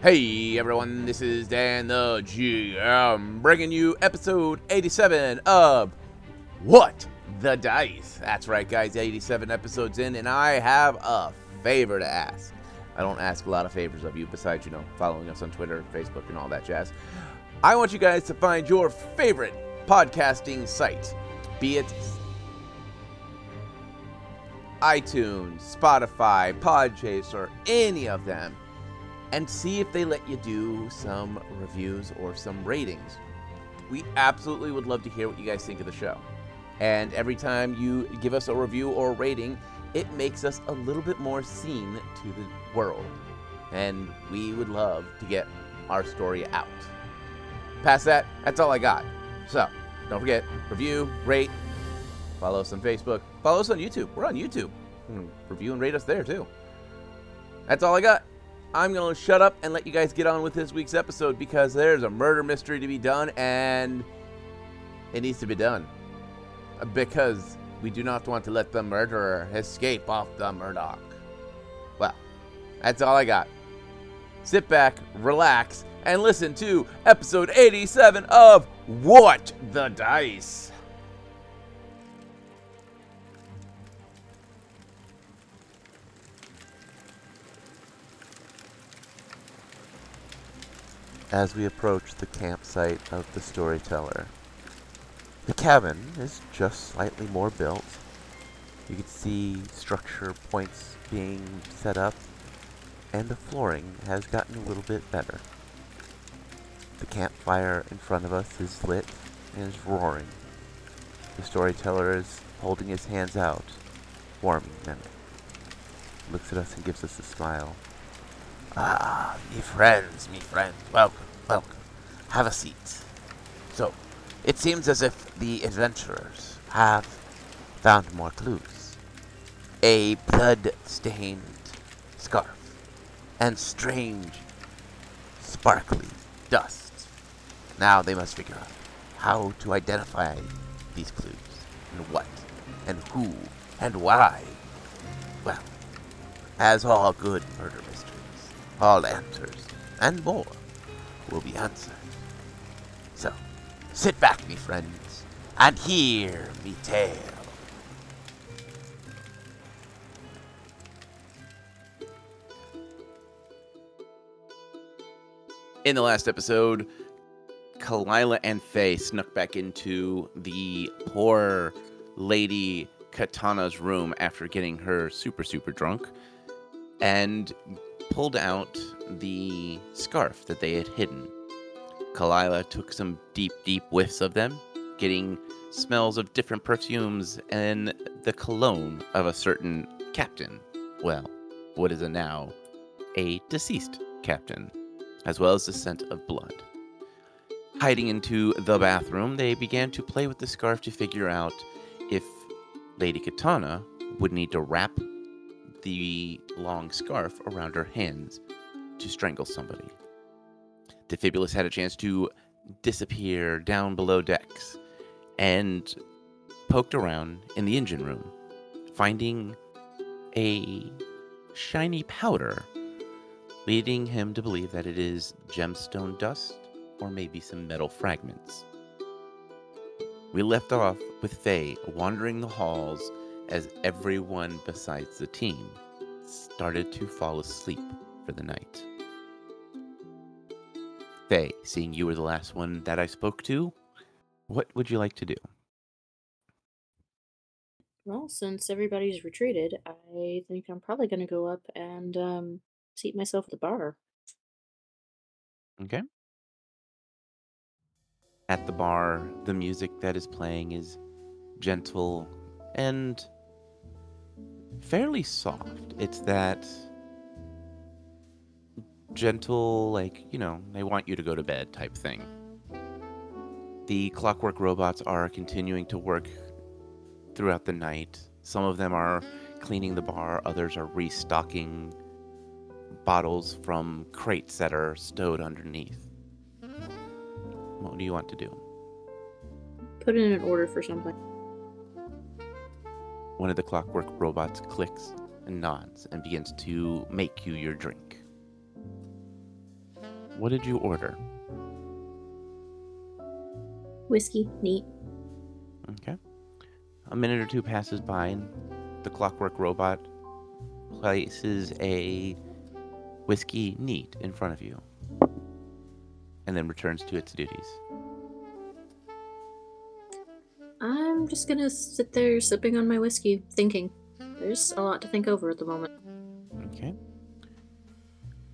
Hey everyone, this is Dan the GM bringing you episode 87 of What the Dice. That's right, guys, 87 episodes in, and I have a favor to ask. I don't ask a lot of favors of you besides, you know, following us on Twitter, Facebook, and all that jazz. I want you guys to find your favorite podcasting site, be it iTunes, Spotify, Podchaser, or any of them and see if they let you do some reviews or some ratings. We absolutely would love to hear what you guys think of the show. And every time you give us a review or a rating, it makes us a little bit more seen to the world. And we would love to get our story out. Past that, that's all I got. So, don't forget, review, rate, follow us on Facebook, follow us on YouTube. We're on YouTube. Hmm, review and rate us there too. That's all I got. I'm going to shut up and let you guys get on with this week's episode because there's a murder mystery to be done and it needs to be done. Because we do not want to let the murderer escape off the Murdoch. That's all I got. Sit back, relax, and listen to episode 87 of What the Dice. as we approach the campsite of the storyteller. The cabin is just slightly more built. You can see structure points being set up, and the flooring has gotten a little bit better. The campfire in front of us is lit and is roaring. The storyteller is holding his hands out, warming them. Looks at us and gives us a smile. Ah, me friends, me friends, welcome, welcome. Have a seat. So, it seems as if the adventurers have found more clues. A blood-stained scarf and strange, sparkly dust. Now they must figure out how to identify these clues and what and who and why. Well, as all good murder mysteries all answers, and more, will be answered. So, sit back, me friends, and hear me tale. In the last episode, Kalila and Faye snuck back into the poor lady Katana's room after getting her super, super drunk and pulled out the scarf that they had hidden. Kalila took some deep, deep whiffs of them, getting smells of different perfumes and the cologne of a certain captain. Well, what is a now a deceased captain, as well as the scent of blood. Hiding into the bathroom, they began to play with the scarf to figure out if Lady Katana would need to wrap the long scarf around her hands to strangle somebody. Defibulus had a chance to disappear down below decks and poked around in the engine room, finding a shiny powder, leading him to believe that it is gemstone dust or maybe some metal fragments. We left off with Faye wandering the halls as everyone besides the team started to fall asleep for the night. Faye, seeing you were the last one that I spoke to, what would you like to do? Well, since everybody's retreated, I think I'm probably going to go up and um, seat myself at the bar. Okay. At the bar, the music that is playing is gentle and fairly soft. It's that gentle, like, you know, they want you to go to bed type thing. The clockwork robots are continuing to work throughout the night. Some of them are cleaning the bar, others are restocking bottles from crates that are stowed underneath. What do you want to do? Put in an order for something. One of the clockwork robots clicks and nods and begins to make you your drink. What did you order? Whiskey, neat. Okay. A minute or two passes by, and the clockwork robot places a whiskey neat in front of you and then returns to its duties. I'm just gonna sit there sipping on my whiskey, thinking. There's a lot to think over at the moment. Okay.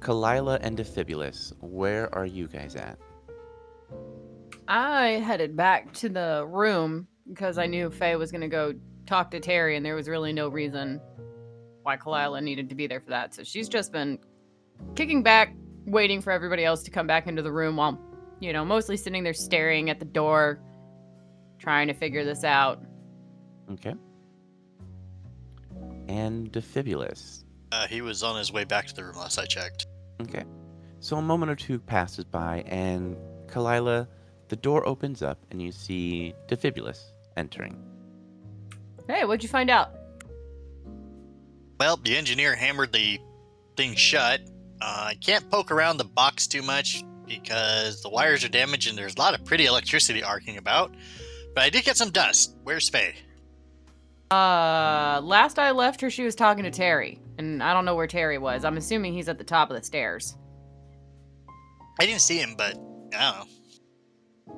Kalila and Defibulus, where are you guys at? I headed back to the room because I knew Faye was going to go talk to Terry, and there was really no reason why Kalila needed to be there for that. So she's just been kicking back, waiting for everybody else to come back into the room while, you know, mostly sitting there staring at the door, trying to figure this out. Okay. And Defibulus. Uh, he was on his way back to the room last I checked. Okay. So a moment or two passes by, and Kalila, the door opens up, and you see Defibulus entering. Hey, what'd you find out? Well, the engineer hammered the thing shut. Uh, I can't poke around the box too much because the wires are damaged and there's a lot of pretty electricity arcing about. But I did get some dust. Where's Faye? Uh, last I left her, she was talking to Terry, and I don't know where Terry was. I'm assuming he's at the top of the stairs. I didn't see him, but I don't know.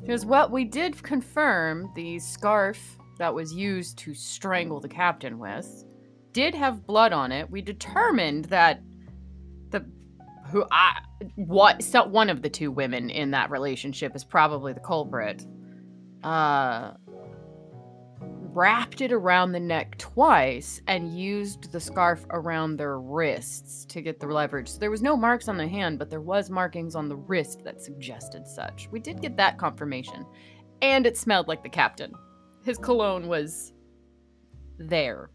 Because what we did confirm, the scarf that was used to strangle the captain with did have blood on it. We determined that who I what so one of the two women in that relationship is probably the culprit. Uh wrapped it around the neck twice and used the scarf around their wrists to get the leverage. So there was no marks on the hand, but there was markings on the wrist that suggested such. We did get that confirmation. And it smelled like the captain. His cologne was there.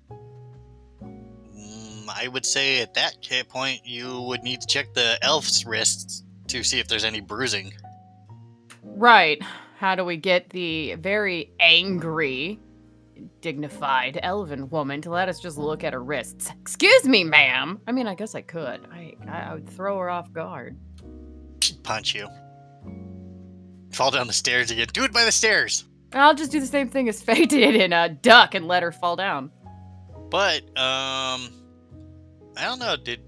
I would say at that point you would need to check the elf's wrists to see if there's any bruising. Right. How do we get the very angry, dignified elven woman to let us just look at her wrists? Excuse me, ma'am. I mean, I guess I could. I I would throw her off guard. She'd punch you. Fall down the stairs again. Do it by the stairs. I'll just do the same thing as Faye did and uh, duck and let her fall down. But um, I don't know. Did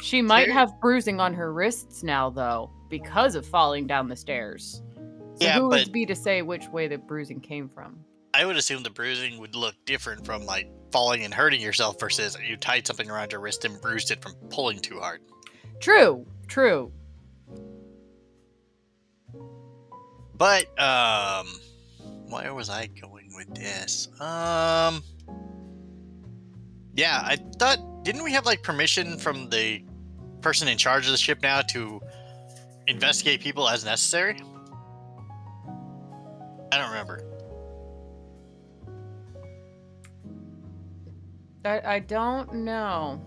She might Terry- have bruising on her wrists now, though, because of falling down the stairs. So Yeah, who would be to say which way the bruising came from? I would assume the bruising would look different from like falling and hurting yourself versus you tied something around your wrist and bruised it from pulling too hard. True, true. But um, where was I going with this? Um, yeah, I thought didn't we have like permission from the person in charge of the ship now to investigate people as necessary? I don't remember. I, I don't know.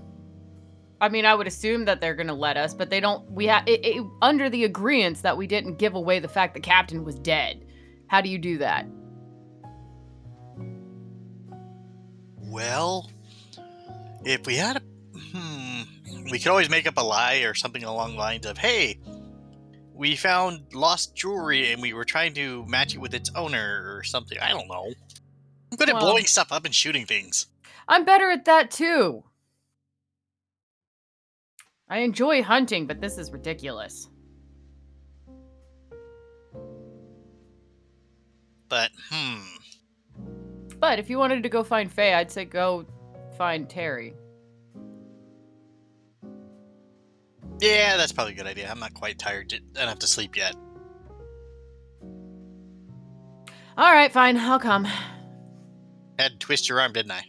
I mean, I would assume that they're gonna let us, but they don't. We have under the agreements that we didn't give away the fact the captain was dead. How do you do that? Well, if we had a, hmm, we could always make up a lie or something along the lines of, "Hey, we found lost jewelry and we were trying to match it with its owner or something." I don't know. I'm good at blowing stuff up and shooting things. I'm better at that too. I enjoy hunting, but this is ridiculous. But hmm, But if you wanted to go find Faye, I'd say go find Terry. yeah, that's probably a good idea. I'm not quite tired yet- enough to sleep yet. All right, fine, I'll come. Had to twist your arm, didn't I?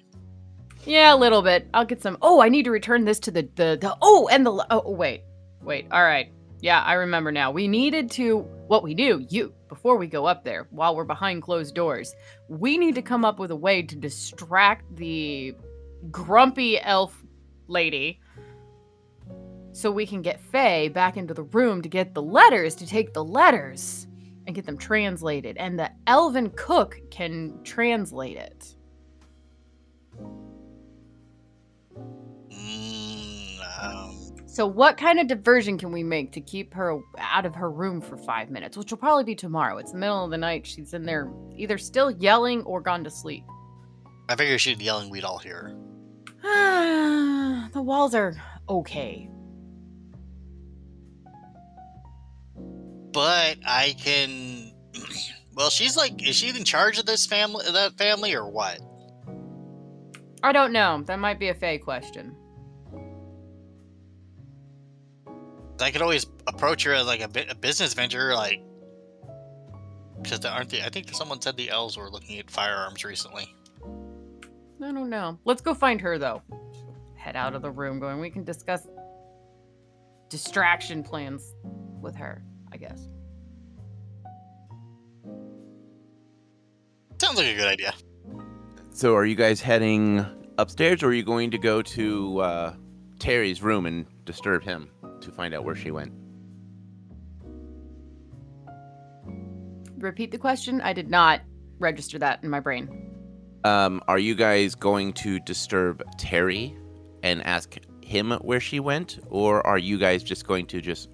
Yeah, a little bit. I'll get some. Oh, I need to return this to the the, the oh, and the oh, oh, wait, wait. All right. Yeah, I remember now. We needed to what we do. You before we go up there, while we're behind closed doors, we need to come up with a way to distract the grumpy elf lady. So we can get Faye back into the room to get the letters, to take the letters and get them translated. And the elven cook can translate it. So, what kind of diversion can we make to keep her out of her room for five minutes? Which will probably be tomorrow. It's the middle of the night. She's in there either still yelling or gone to sleep. I figure she'd yelling we'd all hear. the walls are okay. But I can. Well, she's like, is she in charge of this family, that family, or what? I don't know. That might be a Faye question. I could always approach her as like a, a business venture, like because aren't they? I think someone said the elves were looking at firearms recently. I don't know. Let's go find her though. Head out of the room going, we can discuss distraction plans with her, I guess. Sounds like a good idea. So, are you guys heading upstairs, or are you going to go to uh, Terry's room and disturb him to find out where she went? Repeat the question. I did not register that in my brain. Um, are you guys going to disturb Terry and ask him where she went, or are you guys just going to just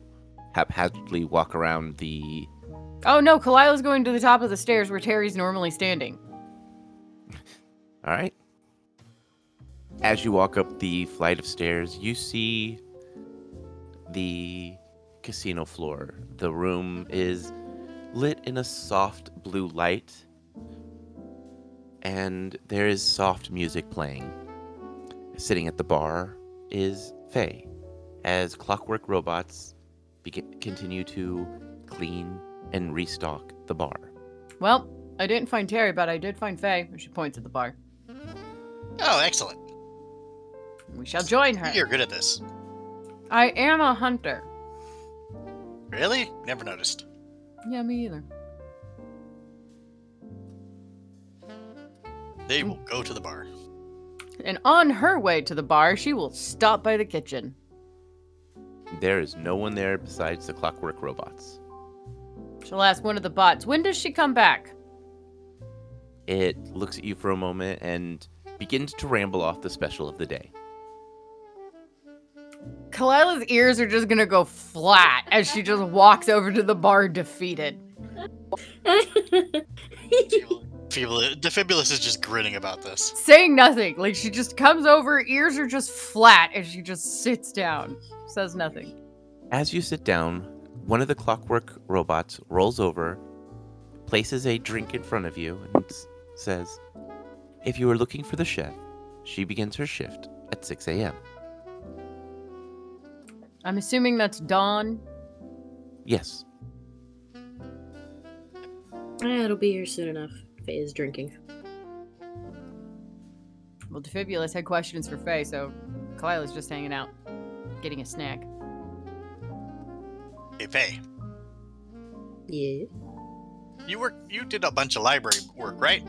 haphazardly walk around the? Oh no, Kalila's going to the top of the stairs where Terry's normally standing. All right. As you walk up the flight of stairs, you see the casino floor. The room is lit in a soft blue light, and there is soft music playing. Sitting at the bar is Faye, as clockwork robots begin, continue to clean and restock the bar. Well, I didn't find Terry, but I did find Faye. and She points at the bar. Oh, excellent. We shall join her. You're good at this. I am a hunter. Really? Never noticed. Yeah, me either. They hmm. will go to the bar. And on her way to the bar, she will stop by the kitchen. There is no one there besides the clockwork robots. She'll ask one of the bots, when does she come back? It looks at you for a moment and begins to ramble off the special of the day. Kalila's ears are just gonna go flat as she just walks over to the bar defeated. Feeble, Defibulous is just grinning about this. Saying nothing. Like she just comes over, ears are just flat and she just sits down. Says nothing. As you sit down, one of the clockwork robots rolls over, places a drink in front of you, and says, If you are looking for the chef, she begins her shift at 6 a.m. I'm assuming that's Dawn. Yes. Eh, it'll be here soon enough. Faye is drinking. Well, Defibulous had questions for Faye, so Kalila's just hanging out, getting a snack. Hey, Faye, Yeah, you work. You did a bunch of library work, right?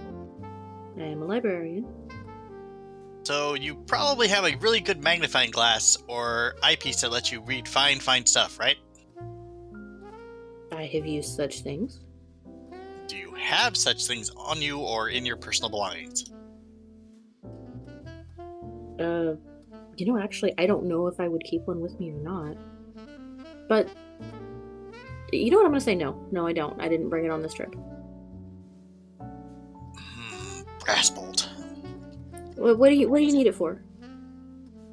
I am a librarian. So you probably have a really good magnifying glass or eyepiece that lets you read fine, fine stuff, right? I have used such things. Do you have such things on you or in your personal belongings? Uh, you know, actually, I don't know if I would keep one with me or not. But you know what? I'm gonna say no. No, I don't. I didn't bring it on this trip. Hmm, brass bolt. What, what do you What do you need it for?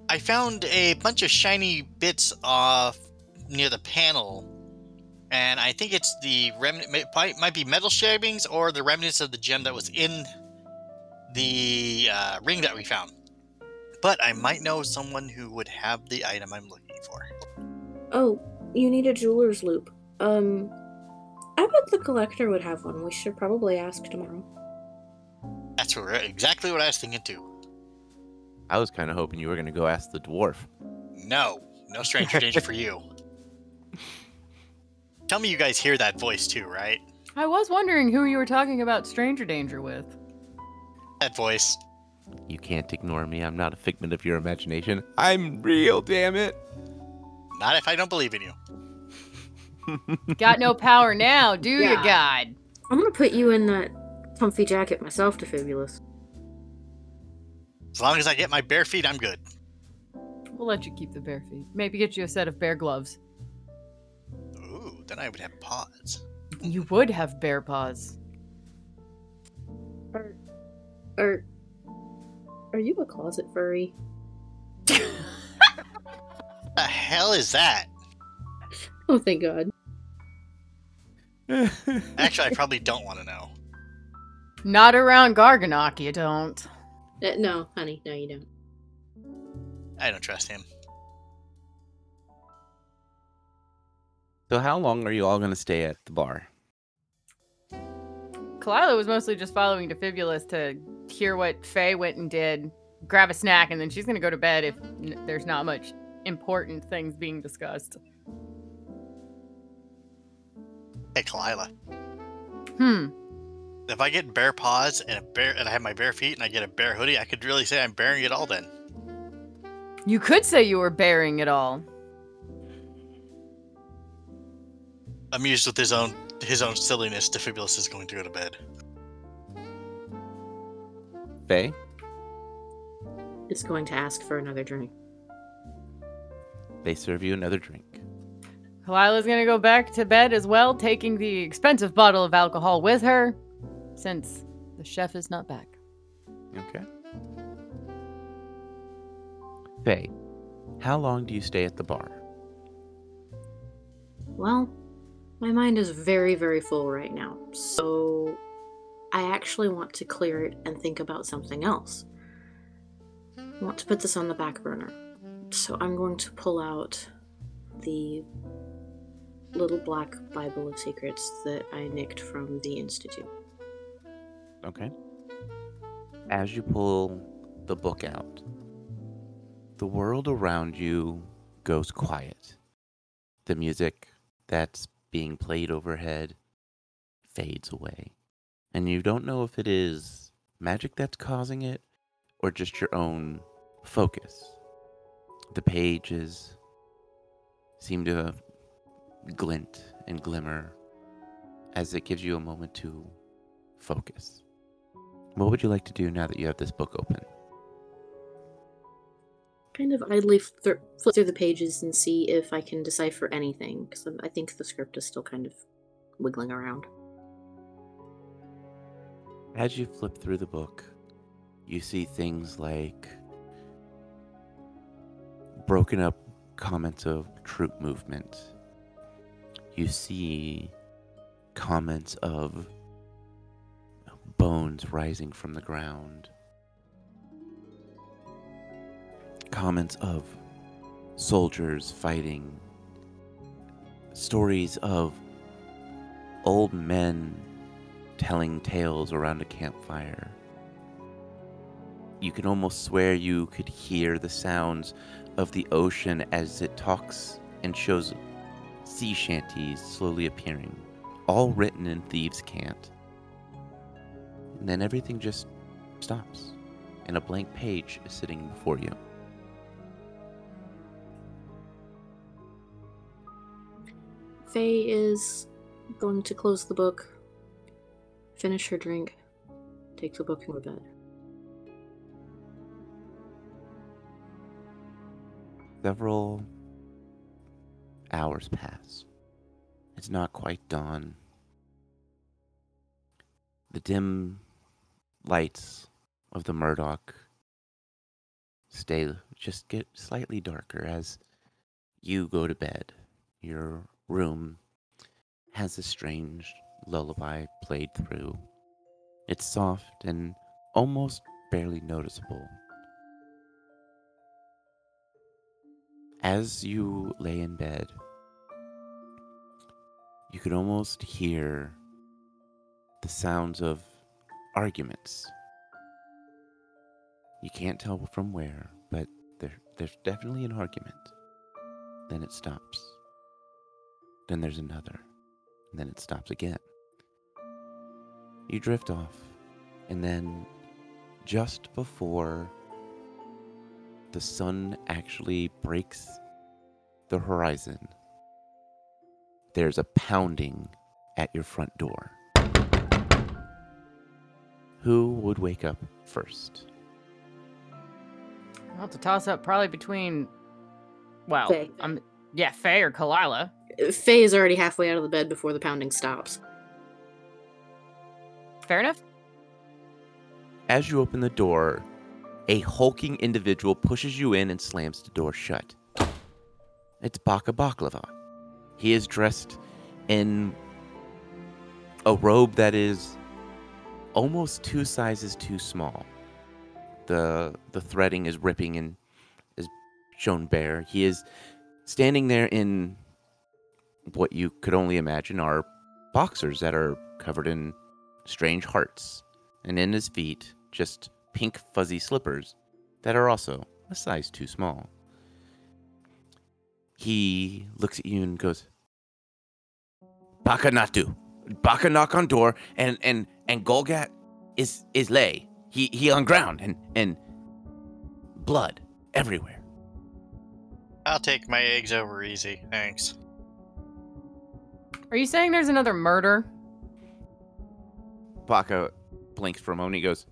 I found a bunch of shiny bits off near the panel, and I think it's the remnant. Might, might be metal shavings or the remnants of the gem that was in the uh, ring that we found. But I might know someone who would have the item I'm looking for. Oh, you need a jeweler's loupe. Um, I bet the collector would have one. We should probably ask tomorrow. That's what, exactly what I was thinking too. I was kind of hoping you were going to go ask the dwarf. No, no stranger danger for you. Tell me you guys hear that voice too, right? I was wondering who you were talking about stranger danger with. That voice. You can't ignore me. I'm not a figment of your imagination. I'm real, damn it. Not if I don't believe in you. Got no power now, do you, God? I'm gonna put you in that comfy jacket myself, Defibulous. As long as I get my bare feet, I'm good. We'll let you keep the bare feet. Maybe get you a set of bear gloves. Ooh, then I would have paws. You would have bear paws. Are, are, are you a closet furry? The hell is that? Oh, thank God. Actually, I probably don't want to know. Not around Garganok, you don't. Uh, no, honey, no, you don't. I don't trust him. So, how long are you all going to stay at the bar? Kalila was mostly just following Defibulous to hear what Faye went and did, grab a snack, and then she's gonna go to bed if n- there's not much important things being discussed. Hey, Kalila. Hmm. If I get bare paws and a bear, and I have my bare feet, and I get a bear hoodie, I could really say I'm bearing it all. Then You could say you were bearing it all. Amused with his own his own silliness, Defibulous is going to go to bed. Faye? Is going to ask for another drink. They serve you another drink. Kalila's gonna go back to bed as well, taking the expensive bottle of alcohol with her, since the chef is not back. Okay. Faye, how long do you stay at the bar? Well, my mind is very, very full right now, so I actually want to clear it and think about something else. I want to put this on the back burner. So I'm going to pull out the little black Bible of Secrets that I nicked from the Institute. Okay. As you pull the book out, the world around you goes quiet. The music that's being played overhead fades away. And you don't know if it is magic that's causing it or just your own focus. The pages seem to glint and glimmer as it gives you a moment to focus. What would you like to do now that you have this book open? Kind of idly th- flip through the pages and see if I can decipher anything, because I think the script is still kind of wiggling around. As you flip through the book, you see things like broken up comments of troop movement. You see comments of bones rising from the ground. Comments of soldiers fighting. Stories of old men telling tales around a campfire. You can almost swear you could hear the sounds of the ocean as it talks and shows sea shanties slowly appearing, all written in thieves' cant. And then everything just stops, and a blank page is sitting before you. Faye is going to close the book, finish her drink, take the book and go to bed. Several hours pass. It's not quite dawn. The dim lights of the Murdoch stay just get slightly darker as you go to bed. Your room has a strange lullaby played through. It's soft and almost barely noticeable. As you lay in bed, you could almost hear the sounds of arguments. You can't tell from where, but there, there's definitely an argument. Then it stops. Then there's another. And then it stops again. You drift off, and then just before the sun actually breaks the horizon, there's a pounding at your front door. Who would wake up first? I'll have to toss up probably between. Well, Faye. I'm yeah, Faye or Kalila. Faye is already halfway out of the bed before the pounding stops. Fair enough. As you open the door, a hulking individual pushes you in and slams the door shut. It's Baka Baklava. He is dressed in a robe that is almost two sizes too small. The the threading is ripping and is shown bare. He is standing there in what you could only imagine are boxers that are covered in strange hearts, and in his feet, just pink fuzzy slippers that are also a size too small. He looks at you and goes, Baka Natu. Baka knock on door and and and Golgat is is lay. He he on ground and and blood everywhere. I'll take my eggs over easy. Thanks. Are you saying there's another murder? Baka blinks for a moment. He goes,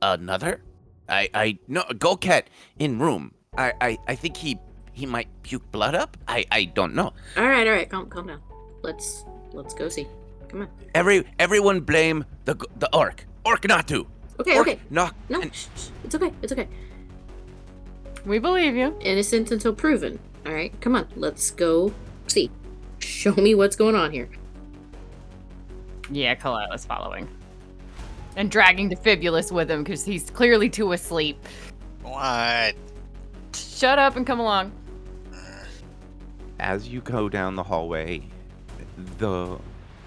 "Another? I, I no Golcat in room. I, I, I think he, he might puke blood up. I, I don't know. All right, all right, calm, calm down. Let's let's go see. Come on. Every, everyone blame the, the orc. Orc not to. Okay, orc okay. knock. No, and- shh, shh. it's okay. It's okay. We believe you. Innocent until proven. All right, come on. Let's go see. Show me what's going on here. Yeah, Kalila's following. And dragging Defibulus with him because he's clearly too asleep. What? Shut up and come along. As you go down the hallway, the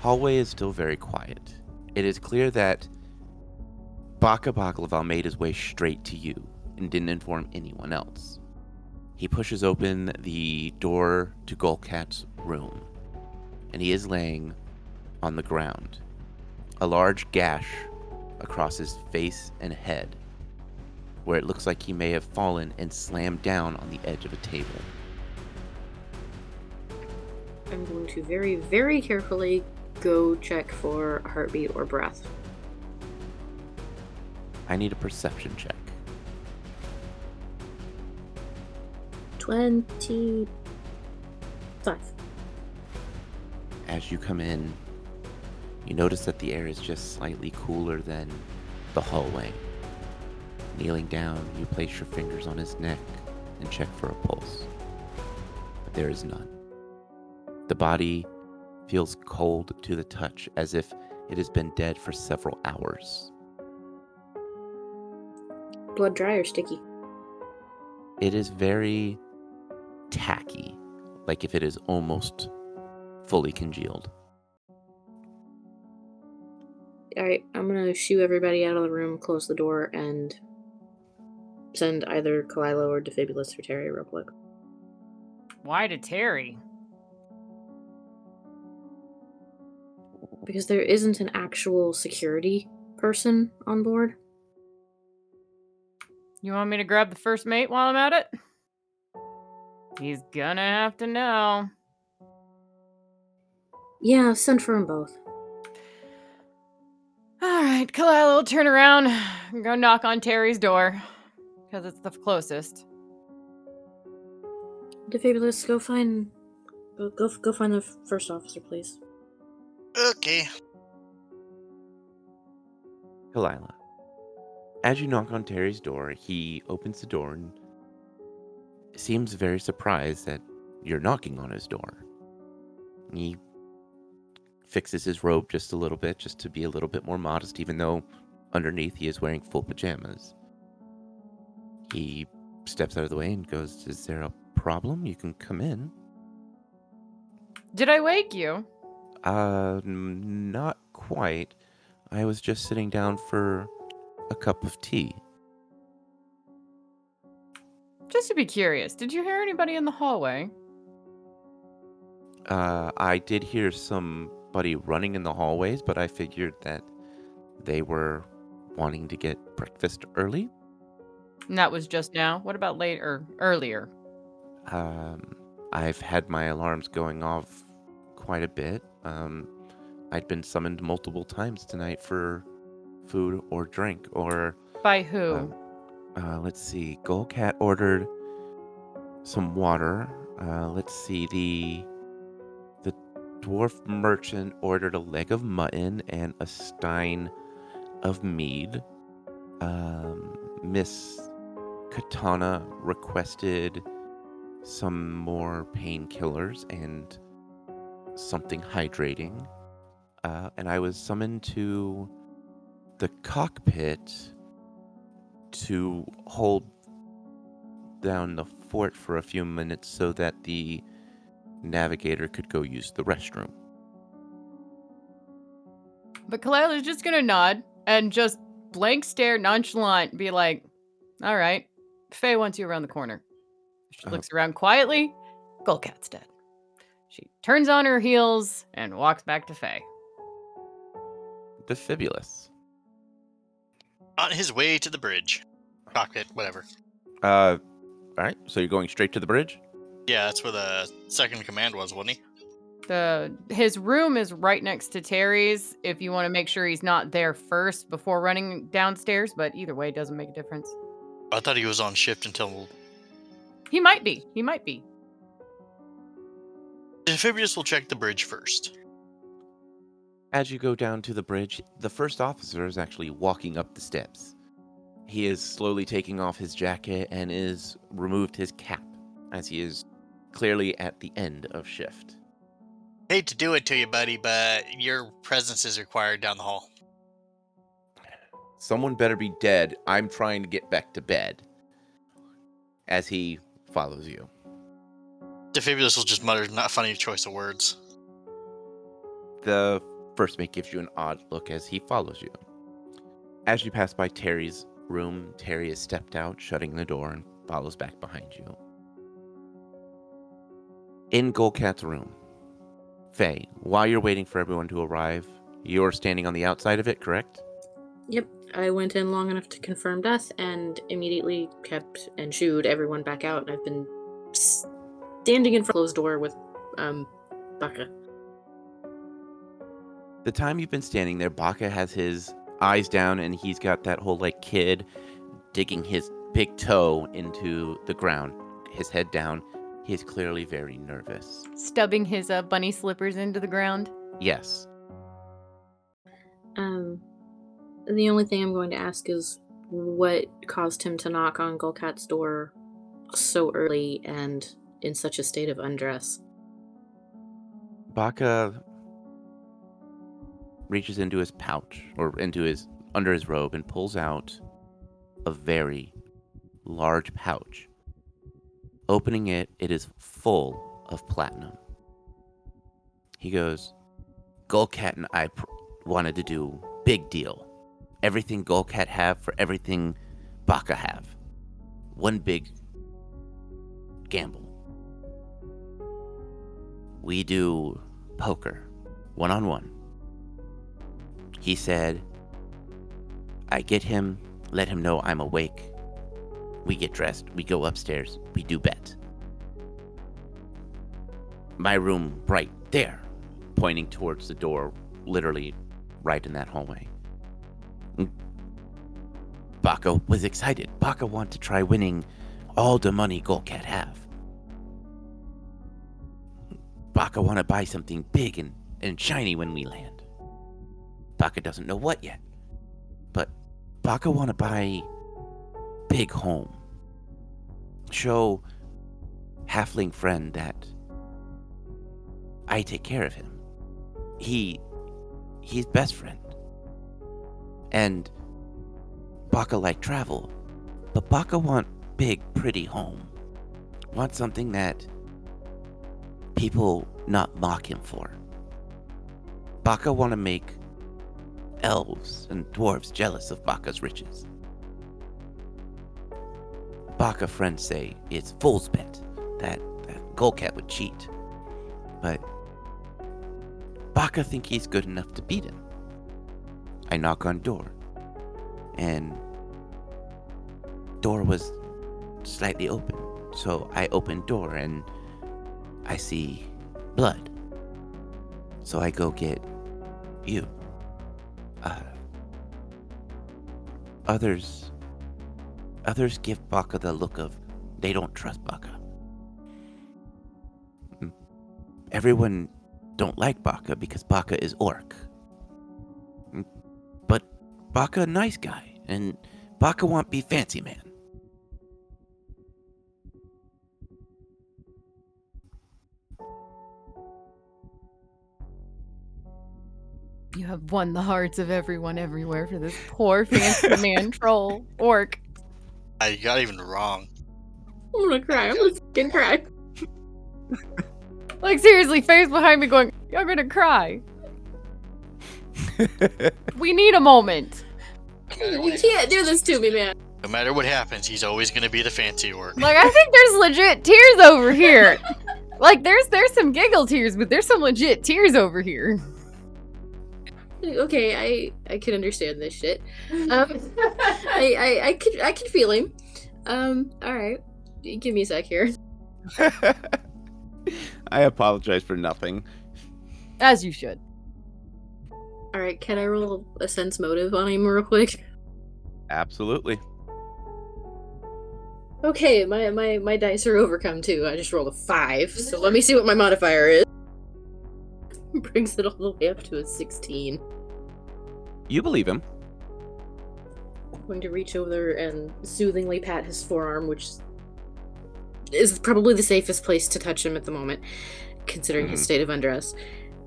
hallway is still very quiet. It is clear that Baka Baklava made his way straight to you and didn't inform anyone else. He pushes open the door to Golcat's room, and he is laying on the ground, a large gash across his face and head, where it looks like he may have fallen and slammed down on the edge of a table. I'm going to very, very carefully go check for a heartbeat or breath. I need a perception check. 25. As you come in, you notice that the air is just slightly cooler than the hallway. Kneeling down, you place your fingers on his neck and check for a pulse. But there is none. The body feels cold to the touch, as if it has been dead for several hours. Blood dry or sticky? It is very tacky, like if it is almost fully congealed. Alright, I'm gonna shoo everybody out of the room, close the door, and send either Kalilo or Defibulus for Terry real quick. Why to Terry? Because there isn't an actual security person on board. You want me to grab the first mate while I'm at it? He's gonna have to know. Yeah, send for them both. All right, Kalila will turn around and go knock on Terry's door because it's the closest. Defibulus, go find. Go, go, go find the first officer, please. Okay. Kalila. As you knock on Terry's door, he opens the door and seems very surprised that you're knocking on his door. He fixes his robe just a little bit, just to be a little bit more modest, even though underneath he is wearing full pajamas. He steps out of the way and goes, Is there a problem? You can come in. Did I wake you? Uh, not quite. I was just sitting down for a cup of tea. Just to be curious, did you hear anybody in the hallway? Uh, I did hear somebody running in the hallways, but I figured that they were wanting to get breakfast early. And that was just now. What about later, earlier? Um, I've had my alarms going off quite a bit. Um, I'd been summoned multiple times tonight for food or drink, or By who? Um, uh, let's see. Goldcat ordered some water. Uh, let's see. The dwarf merchant ordered a leg of mutton and a stein of mead. Um, Miss Katana requested some more painkillers and something hydrating. Uh, and I was summoned to the cockpit to hold down the fort for a few minutes so that the navigator could go use the restroom. But Kalila's just gonna nod and just blank stare, nonchalant, be like, "All right, Faye wants you around the corner." She Uh, looks around quietly. Goldcat's dead. She turns on her heels and walks back to Faye. Defibulous. On his way to the bridge. Cockpit, whatever. Uh, all right. So you're going straight to the bridge. Yeah, that's where the second command was, wasn't he? The his room is right next to Terry's. If you want to make sure he's not there first before running downstairs, but either way, it doesn't make a difference. I thought he was on shift until He might be. He might be. Amphibious will check the bridge first. As you go down to the bridge, the first officer is actually walking up the steps. He is slowly taking off his jacket and is removed his cap, as he is clearly at the end of shift. Hate to do it to you, buddy, but your presence is required down the hall. Someone better be dead. I'm trying to get back to bed. As he follows you. Defibulous will just mutter, not funny choice of words. The first mate gives you an odd look as he follows you. As you pass by Terry's room, Terry has stepped out, shutting the door, and follows back behind you. In Goldcat's room, Faye, while you're waiting for everyone to arrive, you're standing on the outside of it, correct? Yep, I went in long enough to confirm death and immediately kept and shooed everyone back out. And I've been standing in front of the closed door with um Baka. The time you've been standing there, Baka has his eyes down and he's got that whole like kid digging his big toe into the ground, his head down. He is clearly very nervous. Stubbing his uh, bunny slippers into the ground. Yes. Um, the only thing I'm going to ask is what caused him to knock on Golcat's door so early and in such a state of undress. Baka reaches into his pouch or into his under his robe and pulls out a very large pouch. Opening it, it is full of platinum. He goes, Golcat and I pr- wanted to do big deal. Everything Golcat have for everything Baka have. One big gamble. We do poker, one on one. He said, I get him, let him know I'm awake. We get dressed, we go upstairs, we do bet. My room right there, pointing towards the door, literally right in that hallway. Mm. Baka was excited. Baka wanted to try winning all the money Golcat have. Baka want to buy something big and, and shiny when we land. Baka doesn't know what yet. But Baka want to buy big home. Show halfling friend that I take care of him. He he's best friend. And Baka like travel, but Baka want big pretty home. Want something that people not mock him for. Baka want to make elves and dwarves jealous of Baka's riches. Baka friends say it's fool's bet that, that Golcat would cheat. But Baka think he's good enough to beat him. I knock on door. and door was slightly open. So I open door and I see blood. So I go get you. Uh, others others give Baka the look of they don't trust Baka. Everyone don't like Baka because Baka is orc. But Baka nice guy and Baka won't be fancy man. You have won the hearts of everyone everywhere for this poor fancy man troll orc. You got even wrong. I'm gonna cry. I'm gonna fucking cry. Like seriously, face behind me going, You're gonna cry. We need a moment. You can't do this to me, man. No matter what happens, he's always gonna be the fancy orc. Like I think there's legit tears over here. Like there's there's some giggle tears, but there's some legit tears over here. Okay, I I can understand this shit. Um, I, I I could I could feel him. Um, all right, give me a sec here. I apologize for nothing. As you should. All right, can I roll a sense motive on him real quick? Absolutely. Okay, my my my dice are overcome too. I just rolled a five, so let me see what my modifier is. Brings it all the way up to a sixteen. You believe him. I'm going to reach over and soothingly pat his forearm, which is probably the safest place to touch him at the moment, considering his Mhm. state of undress.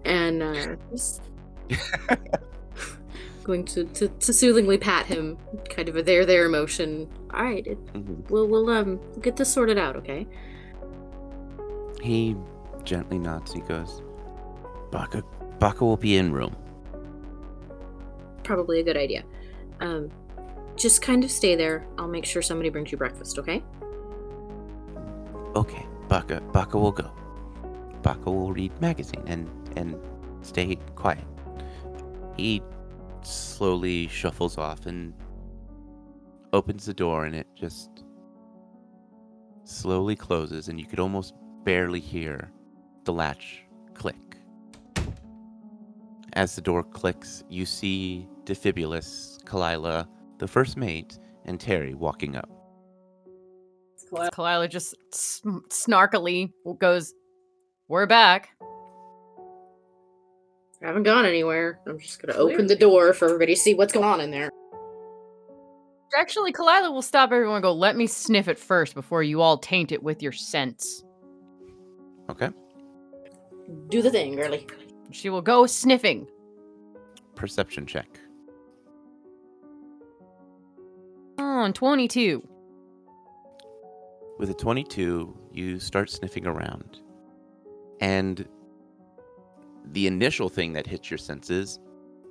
And uh, going to, to, to soothingly pat him, kind of a there there motion. All right, it, Mhm. we'll we'll um we'll get this sorted out, okay? He gently nods. He goes, Baka, Baka will be in room. Probably a good idea. Um, just kind of stay there. I'll make sure somebody brings you breakfast, okay? Okay, Baka, Baka will go. Baka will read magazine and and stay quiet. He slowly shuffles off and opens the door, and it just slowly closes, and you could almost barely hear the latch. As the door clicks, you see Defibulus, Kalila, the first mate, and Terry walking up. Kalila just snarkily goes, We're back. I haven't gone anywhere. I'm just gonna open the door for everybody to see what's going on in there. Actually, Kalila will stop everyone and go, Let me sniff it first before you all taint it with your scents. Okay. Do the thing, girly. She will go sniffing. Perception check. Oh, and 22. With a 22, you start sniffing around. And the initial thing that hits your senses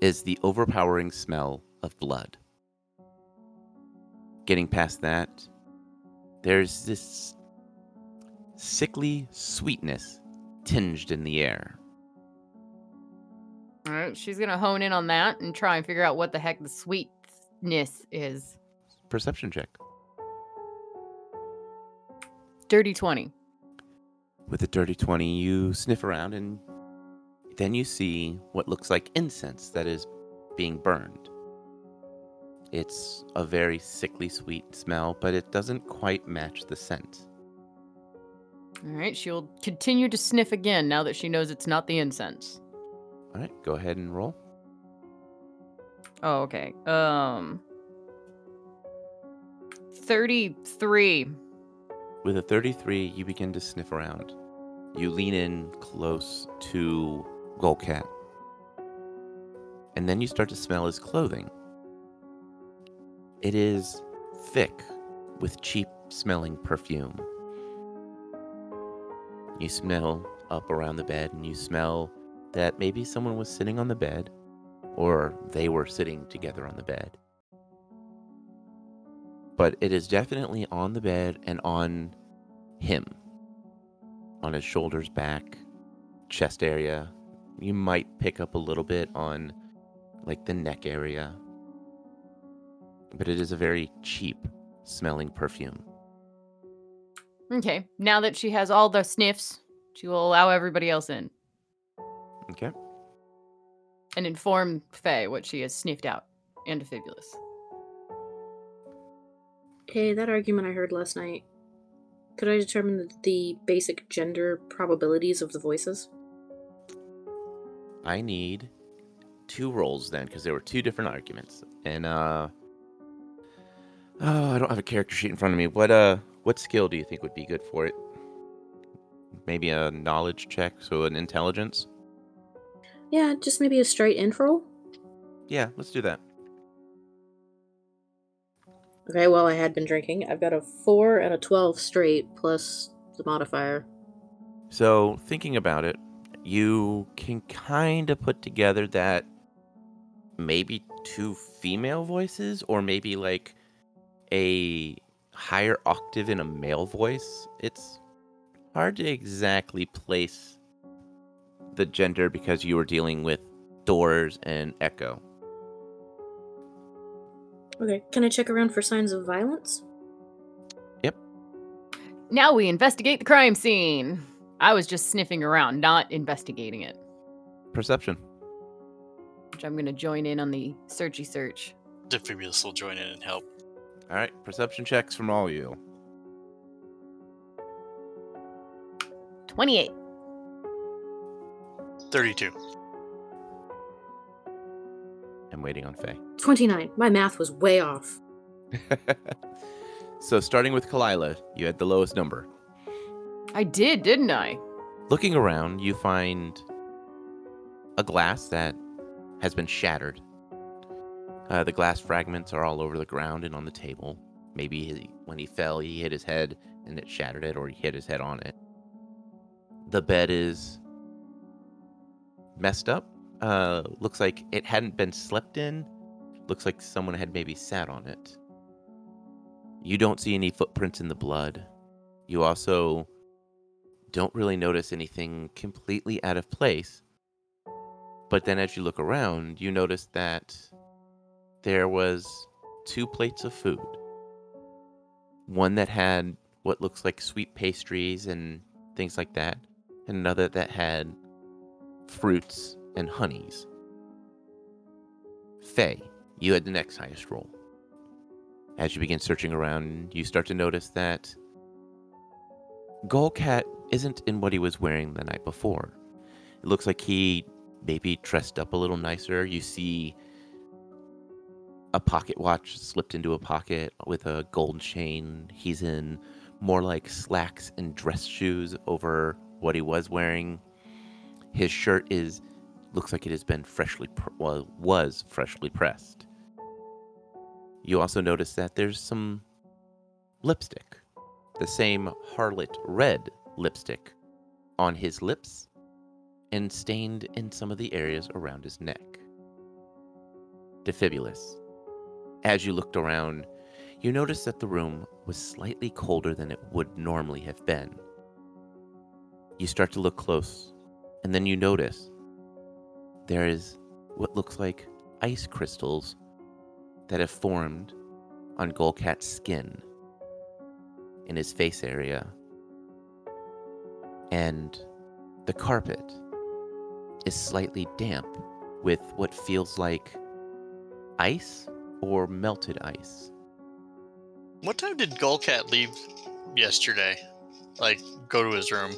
is the overpowering smell of blood. Getting past that, there's this sickly sweetness tinged in the air. All right, she's going to hone in on that and try and figure out what the heck the sweetness is. Perception check. Dirty 20. With a dirty 20, you sniff around and then you see what looks like incense that is being burned. It's a very sickly sweet smell, but it doesn't quite match the scent. All right, she'll continue to sniff again now that she knows it's not the incense. All right, go ahead and roll. Oh, okay. Um 33. With a 33, you begin to sniff around. You lean in close to Golcat. And then you start to smell his clothing. It is thick with cheap smelling perfume. You smell up around the bed and you smell that maybe someone was sitting on the bed or they were sitting together on the bed. But it is definitely on the bed and on him. On his shoulders, back, chest area. You might pick up a little bit on like the neck area. but it is a very cheap smelling perfume. Okay, now that she has all the sniffs, she will allow everybody else in Okay. and inform Faye what she has sniffed out and Fibulus. Hey, that argument I heard last night. Could I determine the, the basic gender probabilities of the voices? I need two rolls then, because there were two different arguments. And uh oh, I don't have a character sheet in front of me. What uh what skill do you think would be good for it? Maybe a knowledge check, so an intelligence? Yeah, just maybe a straight int roll? Yeah, let's do that. Okay, well, I had been drinking. I've got a 4 and a 12 straight, plus the modifier. So, thinking about it, you can kind of put together that maybe two female voices, or maybe like a higher octave in a male voice. It's hard to exactly place the gender because you were dealing with doors and echo. Okay, can I check around for signs of violence? Yep. Now we investigate the crime scene. I was just sniffing around, not investigating it. Perception. Which I'm gonna join in on the searchy search. Defibulus will join in and help. All right, perception checks from all you. 28. 32. I'm waiting on Faye. 29. My math was way off. so, starting with Kalila, you had the lowest number. I did, didn't I? Looking around, you find a glass that has been shattered. Uh, the glass fragments are all over the ground and on the table. Maybe he, when he fell, he hit his head and it shattered it, or he hit his head on it. The bed is messed up. Uh, looks like it hadn't been slept in. Looks like someone had maybe sat on it. You don't see any footprints in the blood. You also don't really notice anything completely out of place. But then as you look around, you notice that there was two plates of food. One that had what looks like sweet pastries and things like that, and another that had fruits and honeys. Faye, you had the next highest roll. As you begin searching around, you start to notice that Golcat isn't in what he was wearing the night before. It looks like he maybe dressed up a little nicer. You see a pocket watch slipped into a pocket with a gold chain. He's in more like slacks and dress shoes over what he was wearing. His shirt is looks like it has been freshly well, was freshly pressed. You also notice that there's some lipstick, the same harlot red lipstick on his lips and stained in some of the areas around his neck. Defibulus. As you looked around, you noticed that the room was slightly colder than it would normally have been. You start to look close, and then you notice there is what looks like ice crystals that have formed on Golcat's skin in his face area. And the carpet is slightly damp with what feels like ice or melted ice. What time did Golcat leave yesterday? Like, go to his room.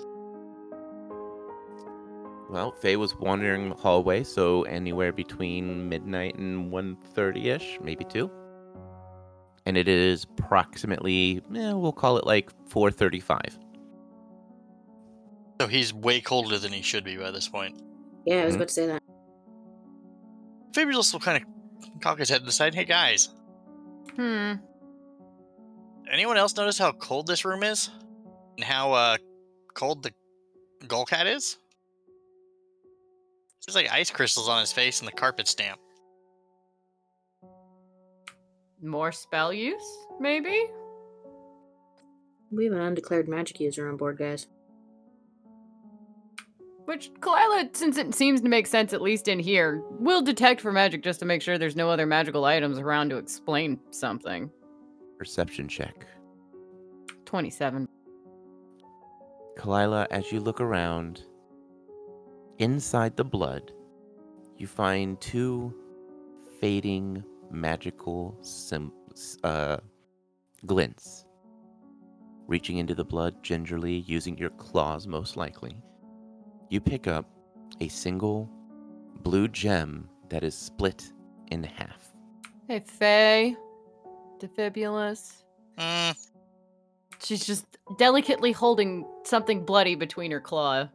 Well, Faye was wandering the hallway, so anywhere between midnight and 1.30ish, maybe 2. And it is approximately, eh, we'll call it like 4.35. So he's way colder than he should be by this point. Yeah, I was Mhm. about to say that. Fabulous will kind of cock his head and decide, hey guys, Hmm. anyone else notice how cold this room is? And how uh, cold the Golcat is? There's like ice crystals on his face and the carpet's damp. More spell use, maybe? We have an undeclared magic user on board, guys. Which Kalila, since it seems to make sense at least in here, will detect for magic just to make sure there's no other magical items around to explain something. Perception check. 27. Kalila, as you look around, inside the blood, you find two fading magical sim- uh, glints. Reaching into the blood gingerly, using your claws most likely, you pick up a single blue gem that is split in half. Hey, Faye. Defibulus. Mm, She's just delicately holding something bloody between her claw.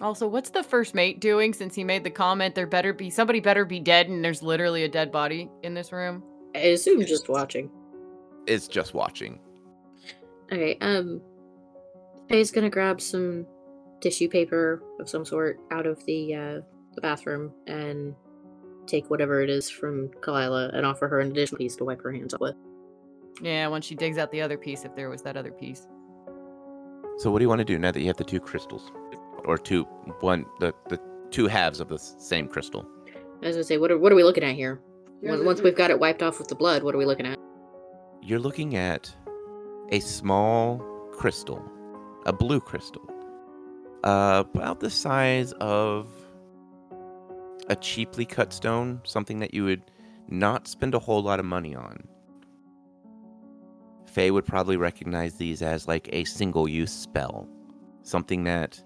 Also, what's the first mate doing since he made the comment there better be somebody better be dead and there's literally a dead body in this room? I assume just watching. It's just watching. Okay, um Faye's gonna grab some tissue paper of some sort out of the uh the bathroom and take whatever it is from Kalila and offer her an additional piece to wipe her hands up with. Yeah, once she digs out the other piece, if there was that other piece. So, what do you want to do now that you have the two crystals, or two one the the two halves of the same crystal? As I was gonna say, what are what are we looking at here? Once once we've got it wiped off with the blood, what are we looking at? You're looking at a small crystal, a blue crystal, uh, about the size of a cheaply cut stone, something that you would not spend a whole lot of money on. Faye would probably recognize these as like a single use spell. Something that,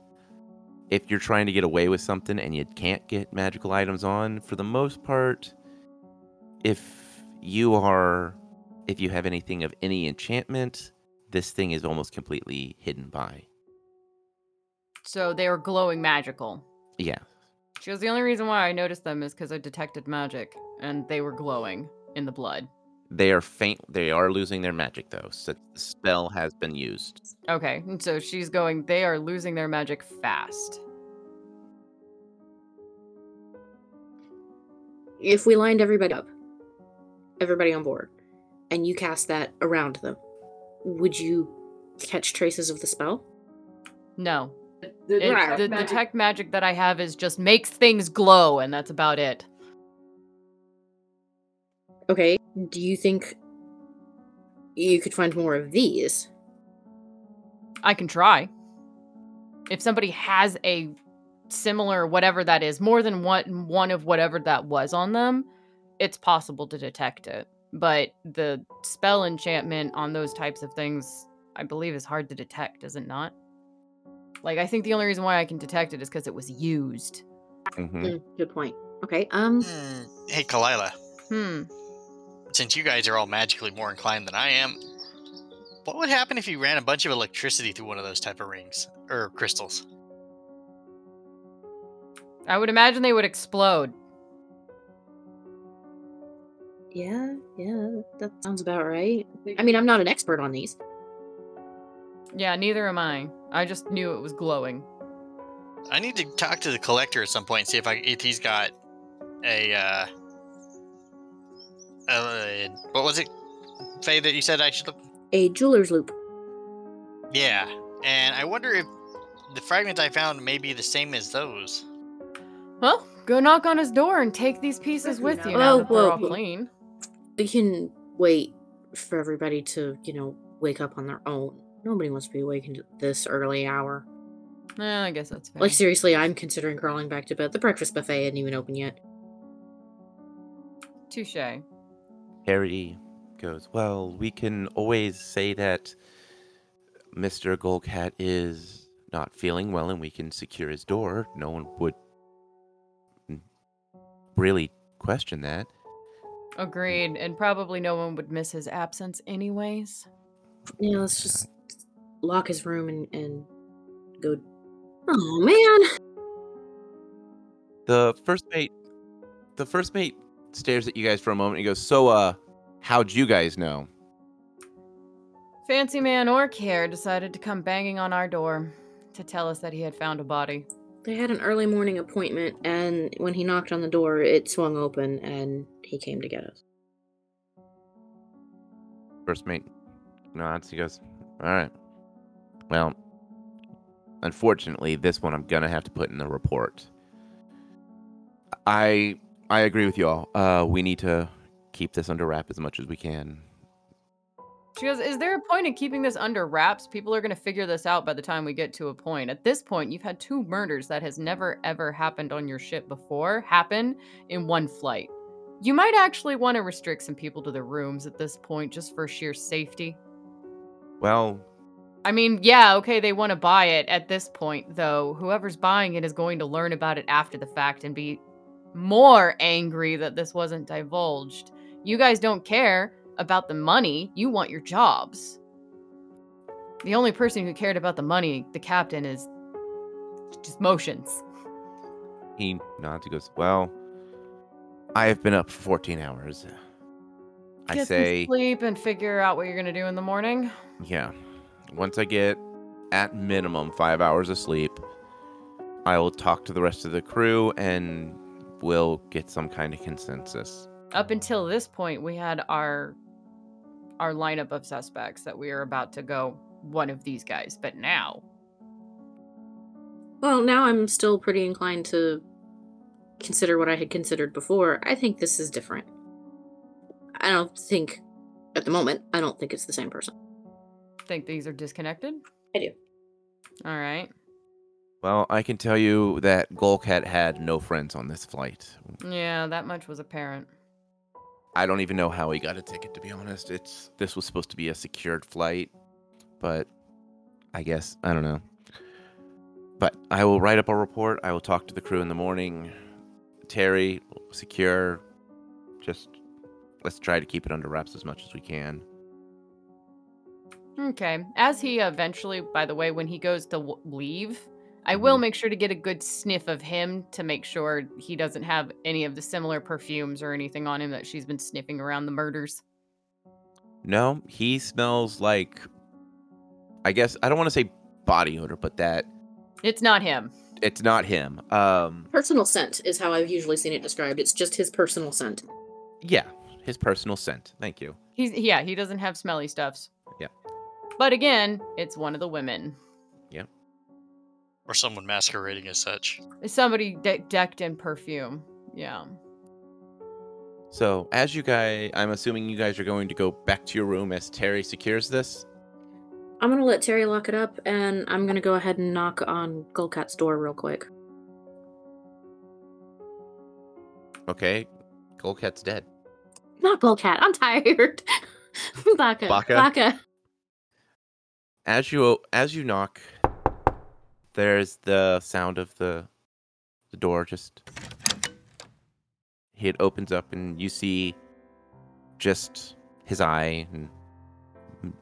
if you're trying to get away with something and you can't get magical items on, for the most part, if you are if you have anything of any enchantment, this thing is almost completely hidden by. So they were glowing magical. Yeah. She goes, the only reason why I noticed them is because I detected magic, and they were glowing in the blood. They are faint they are losing their magic though, so the spell has been used. Okay, and so she's going, they are losing their magic fast. If we lined everybody up, everybody on board, and you cast that around them, would you catch traces of the spell? No. It, the detect magic that I have is just makes things glow, and that's about it. Okay. Do you think you could find more of these? I can try. If somebody has a similar whatever that is, more than one one of whatever that was on them, it's possible to detect it. But the spell enchantment on those types of things, I believe, is hard to detect, is it not? Like I think the only reason why I can detect it is because it was used. Mhm. Mm, good point. Okay. Um. hmm. Hey, Kalila, Hmm. Since you guys are all magically more inclined than I am, what would happen if you ran a bunch of electricity through one of those type of rings or crystals? I would imagine they would explode. Yeah. Yeah. That sounds about right. I mean, I'm not an expert on these. Yeah, neither am I. I just knew it was glowing. I need to talk to the collector at some point and see if I if he's got a uh, uh what was it, Faye, that you said I should look? A jeweler's loupe. Yeah, and I wonder if the fragment I found may be the same as those. Well, go knock on his door and take these pieces with you Whoa, now that they're all clean. We can wait for everybody to, you know, wake up on their own. Nobody wants to be awakened at this early hour. Eh, I guess that's fair. Like seriously, I'm considering crawling back to bed. The breakfast buffet isn't even open yet. Touche. Harry goes, Well, we can always say that Mr. Golcat is not feeling well and we can secure his door. No one would really question that. Agreed, and probably no one would miss his absence anyways. Yeah, let's just lock his room and, and go. Oh man! The first mate the first mate stares at you guys for a moment and goes, So uh how'd you guys know? Fancy man Orc here decided to come banging on our door to tell us that he had found a body. They had an early morning appointment, and when he knocked on the door, it swung open, and he came to get us. First mate nods, he goes, Alright. Well, unfortunately, this one I'm gonna have to put in the report. I I agree with you all. Uh, we need to keep this under wrap as much as we can. She goes, Is there a point in keeping this under wraps? People are going to figure this out by the time we get to a point. At this point, you've had two murders that has never, ever happened on your ship before happen in one flight. You might actually want to restrict some people to their rooms at this point just for sheer safety. Well, I mean, yeah, okay, they want to buy it at this point, though. Whoever's buying it is going to learn about it after the fact and be more angry that this wasn't divulged. You guys don't care about the money, you want your jobs. The only person who cared about the money, the captain, is just motions. he nods. He goes, "Well, I have been up for 14 hours. I Get some say, sleep and figure out what you're gonna do in the morning. yeah. Once I get at minimum five hours of sleep, I will talk to the rest of the crew and we'll get some kind of consensus. Up until this point, we had our our lineup of suspects that we are about to go one of these guys, but now Well, now I'm still pretty inclined to consider what I had considered before. I think this is different. I don't think, at the moment, I don't think it's the same person. think these are disconnected. I do. All right. Well, I can tell you that Golcat had no friends on this flight. Yeah, that much was apparent. I don't even know how he got a ticket to be honest. It's this was supposed to be a secured flight, but I guess I don't know. But I will write up a report. I will talk to the crew in the morning. Terry, secure. Just let's try to keep it under wraps as much as we can. Okay. As he eventually, by the way, when he goes to w- leave, I will Mhm. make sure to get a good sniff of him to make sure he doesn't have any of the similar perfumes or anything on him that she's been sniffing around the murders. No, he smells like I guess I don't want to say body odor, but that It's not him. it's not him. Um Personal scent is how I've usually seen it described. It's just his personal scent. yeah, his personal scent. Thank you. He's yeah, he doesn't have smelly stuffs. Yeah. But again, it's one of the women. Or someone masquerading as such. It's somebody de- decked in perfume. Yeah. So, as you guys, I'm assuming you guys are going to go back to your room as Terry secures this. I'm gonna let Terry lock it up, and I'm gonna go ahead and knock on Gullcat's door real quick. Okay, Golcat's dead. Not Gullcat. I'm tired. Baka. Baka? Baka. As you as you knock, there's the sound of the the door just. It opens up and you see just his eye and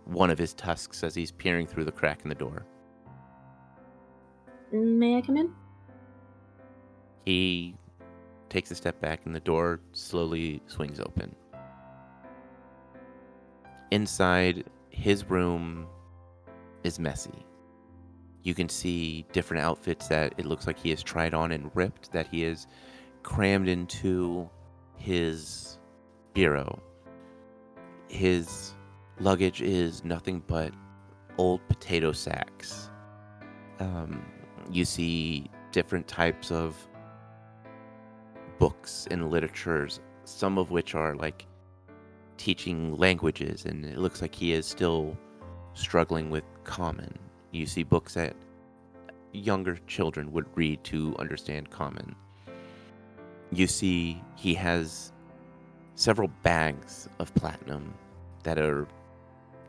one of his tusks as he's peering through the crack in the door. May I come in? He takes a step back and the door slowly swings open. Inside, his room is messy. You can see different outfits that it looks like he has tried on and ripped, that he has crammed into his bureau. His luggage is nothing but old potato sacks. Um, you see different types of books and literatures, some of which are like teaching languages, and it looks like he is still struggling with common. You see books that younger children would read to understand common. You see he has several bags of platinum that are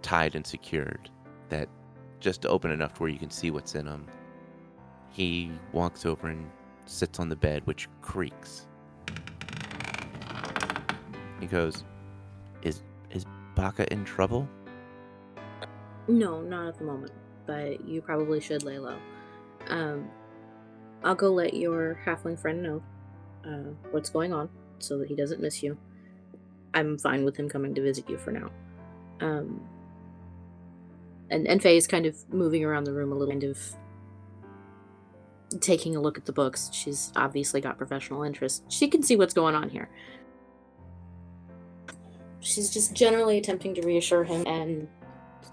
tied and secured that just open enough to where you can see what's in them. He walks over and sits on the bed, which creaks. He goes, "Is is Baka in trouble?" No, not at the moment. But you probably should lay low. Um, I'll go let your halfling friend know uh, what's going on so that he doesn't miss you. I'm fine with him coming to visit you for now. Um, and and Faye is kind of moving around the room a little, kind of taking a look at the books. She's obviously got professional interest. She can see what's going on here. She's just generally attempting to reassure him and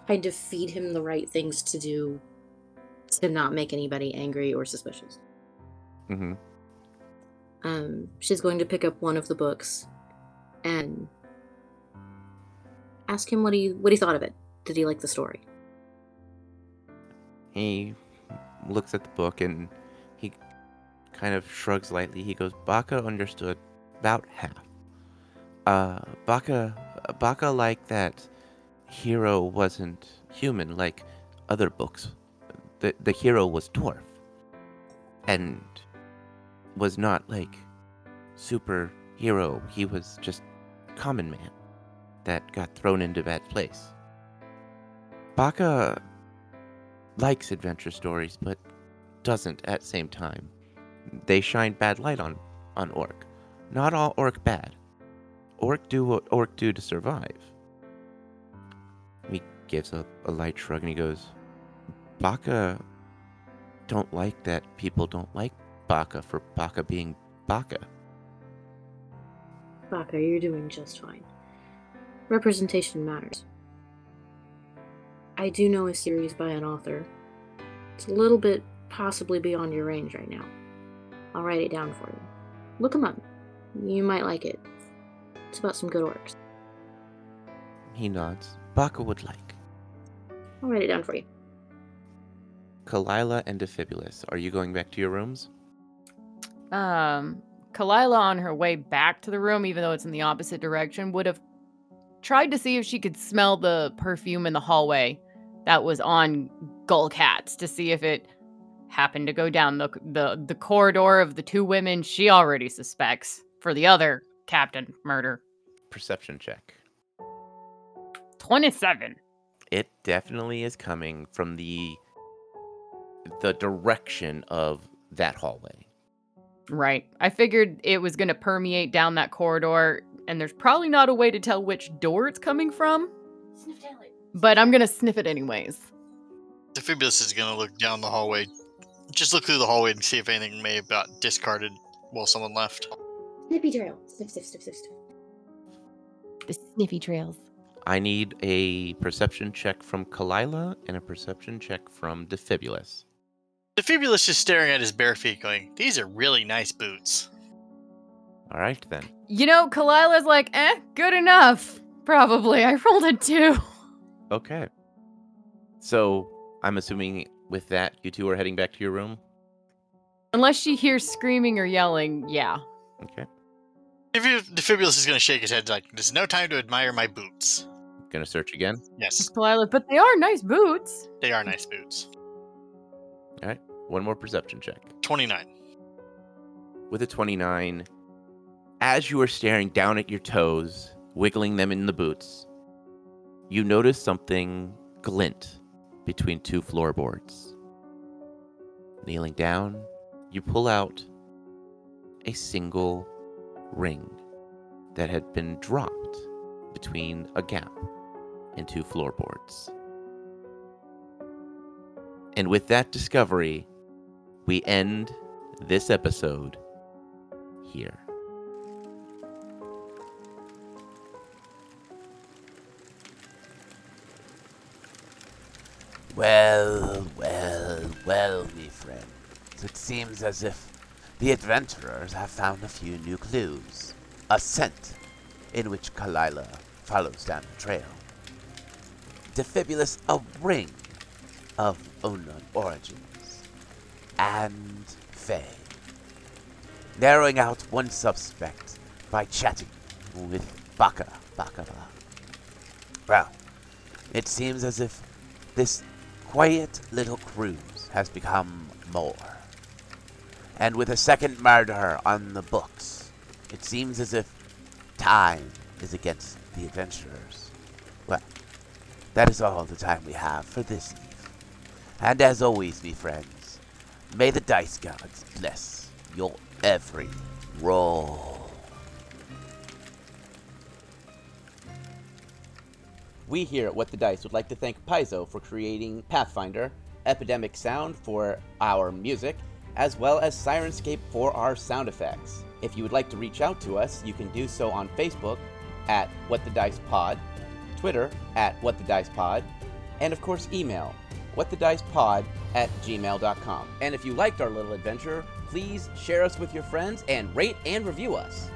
kind of feed him the right things to do to not make anybody angry or suspicious. Mm-hmm. Um, she's going to pick up one of the books and ask him what he what he thought of it. Did he like the story? He looks at the book and he kind of shrugs lightly. He goes, Baka understood about half. Uh, Baka, Baka liked that hero wasn't human like other books. The, the hero was dwarf. And was not like superhero. He was just common man that got thrown into bad place. Baka likes adventure stories, but doesn't at same time. They shine bad light on on orc. Not all orc bad. Orc do what orc do to survive. Gives a, a light shrug and he goes, Baka don't like that people don't like Baka for Baka being Baka. Baka, you're doing just fine. Representation matters. I do know a series by an author. It's a little bit possibly beyond your range right now. I'll write it down for you. Look him up. You might like it. It's about some good orcs. He nods. Baka would like. I'll write it down for you. Kalila and Defibulus, are you going back to your rooms? Um, Kalila, on her way back to the room, even though it's in the opposite direction, would have tried to see if she could smell the perfume in the hallway that was on Gullcats to see if it happened to go down the the the corridor of the two women she already suspects for the other captain murder. Perception check. 27. It definitely is coming from the the direction of that hallway. Right. I figured it was going to permeate down that corridor and there's probably not a way to tell which door it's coming from, Sniff down it. but I'm going to sniff it anyways. The Defibulus is gonna look down the hallway. Just look through the hallway and see if anything may have got discarded while someone left. Snippy trail. Sniff, sniff, sniff, sniff, sniff. The sniffy trails. I need a perception check from Kalila and a perception check from Defibulus. Defibulus is staring at his bare feet, going, "These are really nice boots." All right then. You know, Kalila's like, eh, good enough. Probably. I rolled a two. Okay. So I'm assuming with that, you two are heading back to your room. Unless she hears screaming or yelling, yeah. Okay. Defi- Defibulus is gonna shake his head like, "There's no time to admire my boots." Gonna search again. Yes, Kalila, but they are nice boots. they are nice boots. All right. One more perception check. Twenty-nine. With a 29, as you are staring down at your toes, wiggling them in the boots, you notice something glint between two floorboards. Kneeling down, you pull out a single ring that had been dropped between a gap in two floorboards. And with that discovery, we end this episode here. Well, well, well, me friends. It seems as if the adventurers have found a few new clues. A scent in which Kalila follows down the trail. Defibulus a ring of unknown origins. And Faye. Narrowing out one suspect by chatting with Baka Baka. Well, it seems as if this quiet little cruise has become more. And with a second murder on the books, it seems as if time is against the adventurers. Well, that is all the time we have for this eve. And as always, me friends, may the dice gods bless your every roll. We here at What the Dice would like to thank Paizo for creating Pathfinder, Epidemic Sound for our music, as well as Syrinscape for our sound effects. If you would like to reach out to us, you can do so on Facebook at What the Dice Pod, Twitter at What the Dice Pod, and of course email whatthedicepod at gmail.com. And if you liked our little adventure, please share us with your friends and rate and review us.